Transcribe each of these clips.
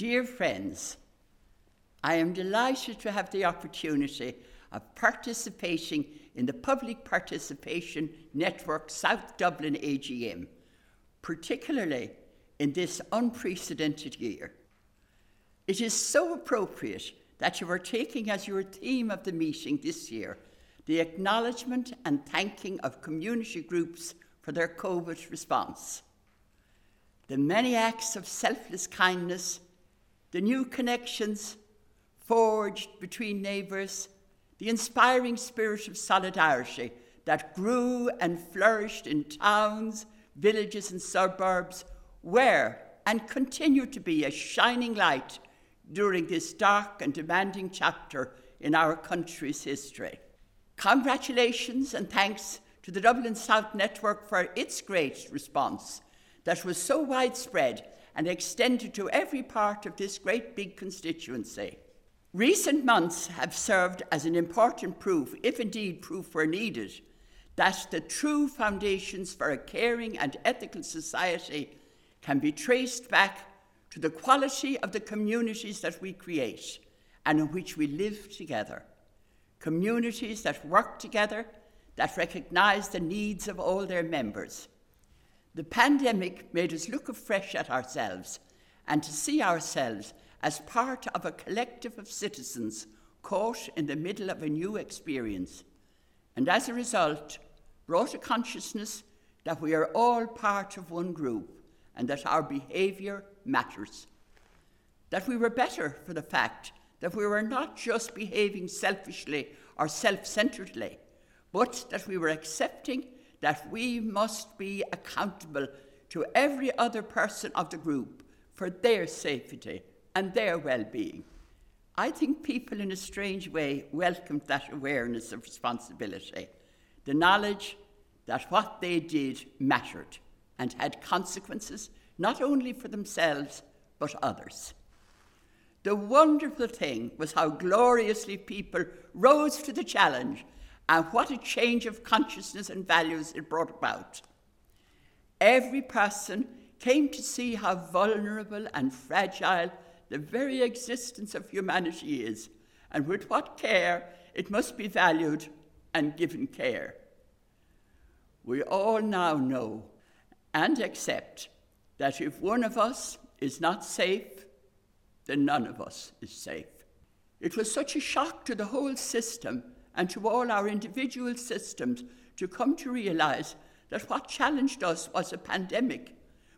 Dear friends, I am delighted to have the opportunity of participating in the Public Participation Network South Dublin AGM, particularly in this unprecedented year. It is so appropriate that you are taking as your theme of the meeting this year the acknowledgement and thanking of community groups for their COVID response. The many acts of selfless kindness, the new connections forged between neighbours, the inspiring spirit of solidarity that grew and flourished in towns, villages, and suburbs were and continue to be a shining light during this dark and demanding chapter in our country's history. Congratulations and thanks to the Dublin South Network for its great response that was so widespread and extended to every part of this great big constituency. Recent months have served as an important proof, if indeed proof were needed, that the true foundations for a caring and ethical society can be traced back to the quality of the communities that we create and in which we live together communities that work together, that recognise the needs of all their members. The pandemic made us look afresh at ourselves and to see ourselves as part of a collective of citizens caught in the middle of a new experience, and as a result, brought a consciousness that we are all part of one group and that our behaviour matters. That we were better for the fact that we were not just behaving selfishly or self centeredly, but that we were accepting that we must be accountable to every other person of the group for their safety and their well being. I think people, in a strange way, welcomed that awareness of responsibility, the knowledge that what they did mattered and had consequences not only for themselves but others. The wonderful thing was how gloriously people rose to the challenge and what a change of consciousness and values it brought about. Every person came to see how vulnerable and fragile the very existence of humanity is, and with what care it must be valued and given care. We all now know and accept that if one of us is not safe, then none of us is safe. It was such a shock to the whole system and to all our individual systems to come to realize that what challenged us was a pandemic.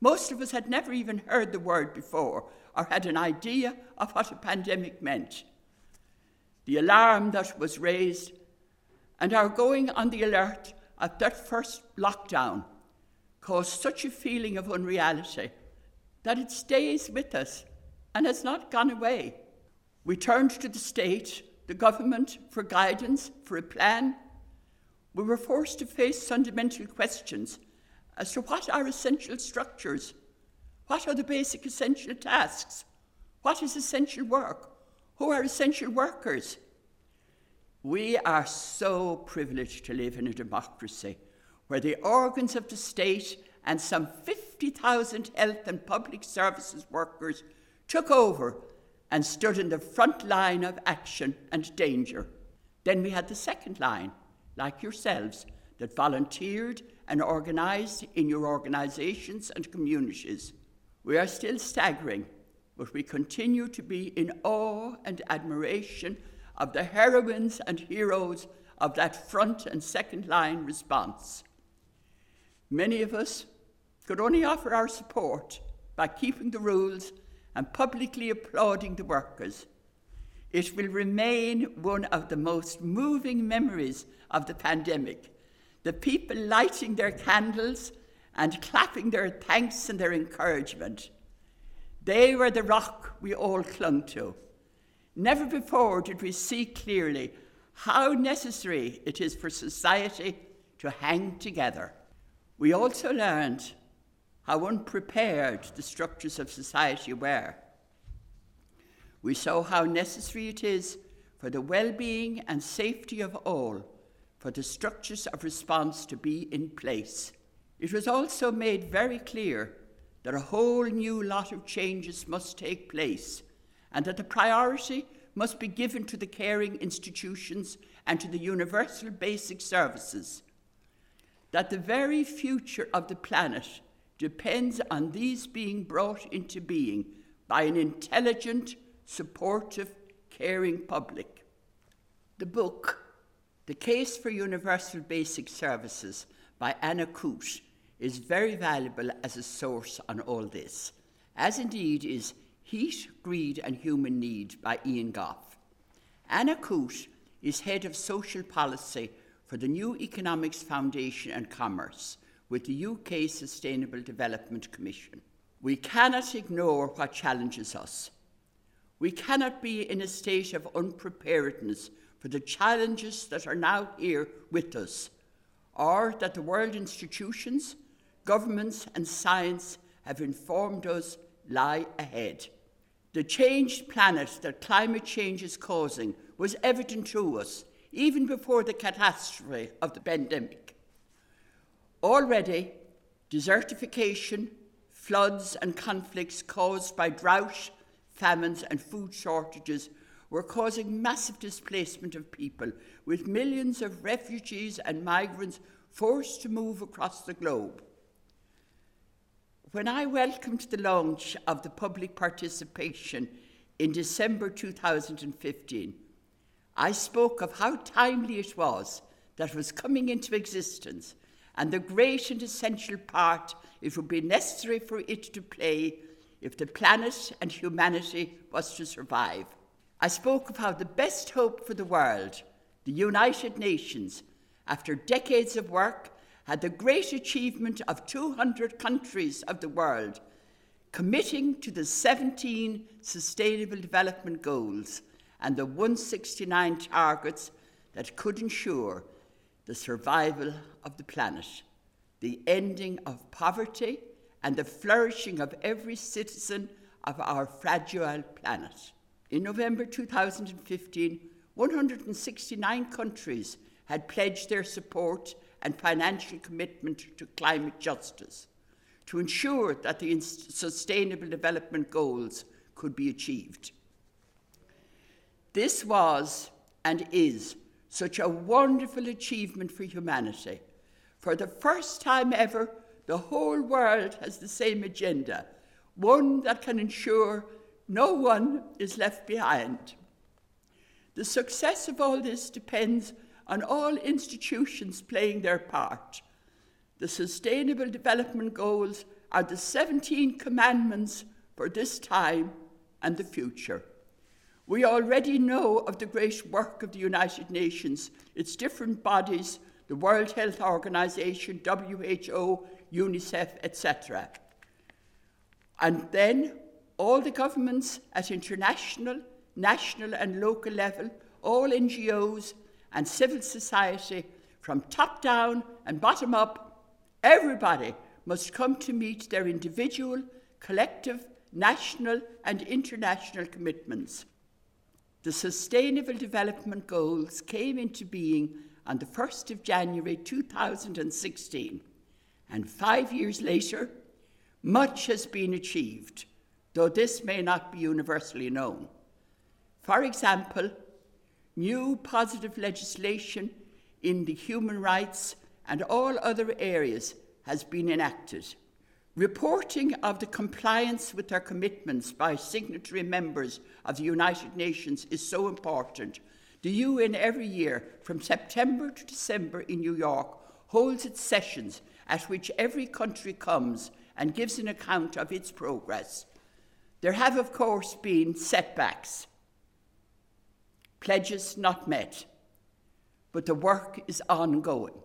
Most of us had never even heard the word before or had an idea of what a pandemic meant. The alarm that was raised and our going on the alert at that first lockdown caused such a feeling of unreality that it stays with us and has not gone away. We turned to the state, the government, for guidance, for a plan. We were forced to face fundamental questions as to what are essential structures, what are the basic essential tasks, what is essential work, who are essential workers. We are so privileged to live in a democracy where the organs of the state and some 50,000 health and public services workers took over and stood in the front line of action and danger. Then we had the second line, like yourselves, that volunteered and organised in your organisations and communities. We are still staggering, but we continue to be in awe and admiration of the heroines and heroes of that front and second line response. Many of us could only offer our support by keeping the rules and publicly applauding the workers. It will remain one of the most moving memories of the pandemic. The people lighting their candles and clapping their thanks and their encouragement. They were the rock we all clung to. Never before did we see clearly how necessary it is for society to hang together. We also learned how unprepared the structures of society were. We saw how necessary it is for the well being and safety of all for the structures of response to be in place. It was also made very clear that a whole new lot of changes must take place and that the priority must be given to the caring institutions and to the universal basic services. That the very future of the planet depends on these being brought into being by an intelligent, supportive, caring public. The book, The Case for Universal Basic Services by Anna Coote, is very valuable as a source on all this, as indeed is Heat, Greed and Human Need by Ian Gough. Anna Coote is head of social policy for the New Economics Foundation and Commerce with the UK Sustainable Development Commission. We cannot ignore what challenges us. We cannot be in a state of unpreparedness for the challenges that are now here with us, or that the world institutions, governments, and science have informed us lie ahead. The changed planet that climate change is causing was evident to us even before the catastrophe of the pandemic. Already, desertification, floods, and conflicts caused by drought, famines, and food shortages were causing massive displacement of people, with millions of refugees and migrants forced to move across the globe. When I welcomed the launch of the public participation in December 2015, I spoke of how timely it was that was coming into existence and the great and essential part it would be necessary for it to play if the planet and humanity was to survive. I spoke of how the best hope for the world, the United Nations, after decades of work, had the great achievement of 200 countries of the world committing to the 17 Sustainable Development Goals and the 169 targets that could ensure the survival of the planet, the ending of poverty, and the flourishing of every citizen of our fragile planet. In November 2015, 169 countries had pledged their support and financial commitment to climate justice to ensure that the Sustainable Development Goals could be achieved. This was and is such a wonderful achievement for humanity. For the first time ever, the whole world has the same agenda, one that can ensure no one is left behind. The success of all this depends on all institutions playing their part. The Sustainable Development Goals are the 17 commandments for this time and the future. We already know of the great work of the United Nations, its different bodies, the World Health Organization, WHO, UNICEF, etc. And then all the governments at international, national, and local level, all NGOs and civil society, from top down and bottom up, everybody must come to meet their individual, collective, national, and international commitments the Sustainable Development Goals came into being on the 1st of January 2016, and five years later, much has been achieved, though this may not be universally known. For example, new positive legislation in the human rights and all other areas has been enacted. Reporting of the compliance with their commitments by signatory members of the United Nations is so important. The UN every year, from September to December in New York, holds its sessions at which every country comes and gives an account of its progress. There have, of course, been setbacks, pledges not met, but the work is ongoing.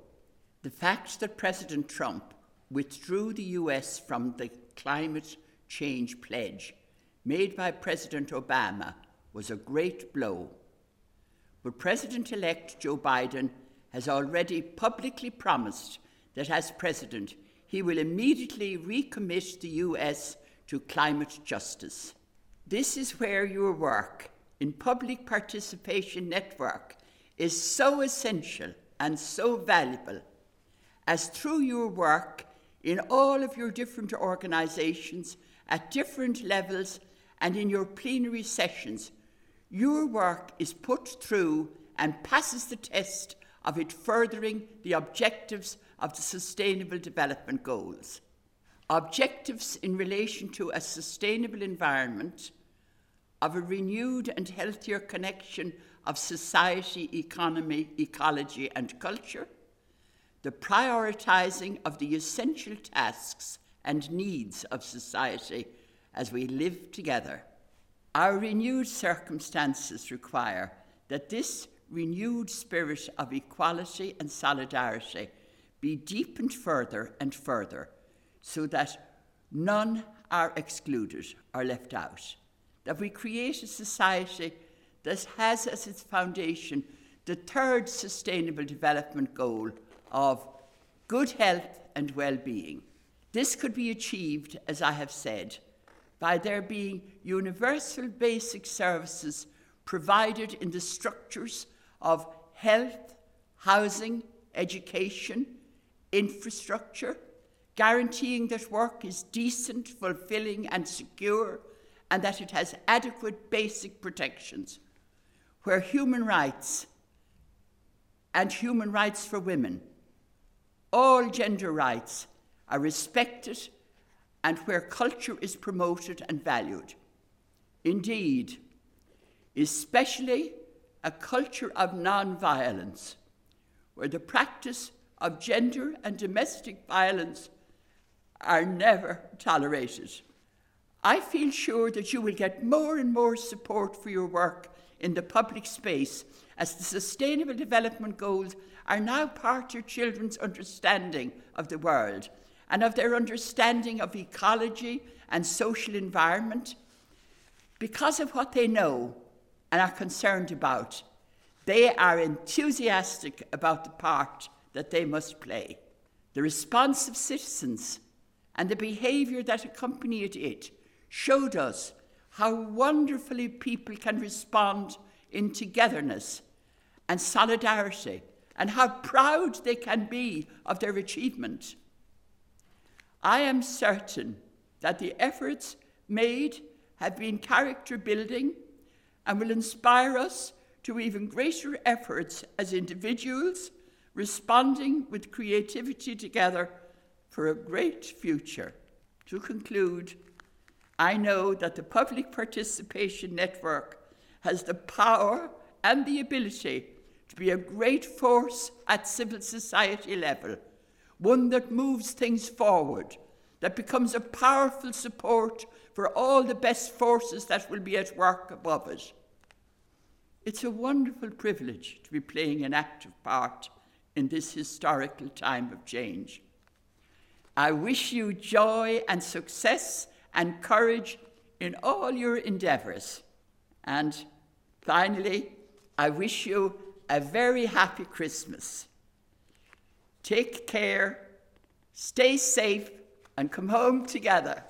The fact that President Trump withdrew the US from the climate change pledge made by President Obama was a great blow. But President elect Joe Biden has already publicly promised that as president, he will immediately recommit the US to climate justice. This is where your work in Public Participation Network is so essential and so valuable, as through your work in all of your different organisations at different levels and in your plenary sessions, your work is put through and passes the test of it furthering the objectives of the Sustainable Development Goals. Objectives in relation to a sustainable environment, of a renewed and healthier connection of society, economy, ecology, and culture, the prioritising of the essential tasks and needs of society as we live together. Our renewed circumstances require that this renewed spirit of equality and solidarity be deepened further and further so that none are excluded or left out. That we create a society that has as its foundation the third sustainable development goal of good health and well being. This could be achieved, as I have said, by there being universal basic services provided in the structures of health, housing, education, infrastructure, guaranteeing that work is decent, fulfilling, and secure, and that it has adequate basic protections, where human rights and human rights for women, all gender rights, are respected and where culture is promoted and valued. Indeed, especially a culture of non-violence, where the practice of gender and domestic violence are never tolerated. I feel sure that you will get more and more support for your work in the public space as the Sustainable Development Goals are now part of children's understanding of the world and of their understanding of ecology and social environment. Because of what they know and are concerned about, they are enthusiastic about the part that they must play. The response of citizens and the behaviour that accompanied it showed us how wonderfully people can respond in togetherness and solidarity, and how proud they can be of their achievement. I am certain that the efforts made have been character building and will inspire us to even greater efforts as individuals, responding with creativity together for a great future. To conclude, I know that the Public Participation Network has the power and the ability to be a great force at civil society level one that moves things forward, that becomes a powerful support for all the best forces that will be at work above it. It's a wonderful privilege to be playing an active part in this historical time of change. I wish you joy and success and courage in all your endeavours. And finally, I wish you a very happy Christmas. Take care, stay safe, and come home together.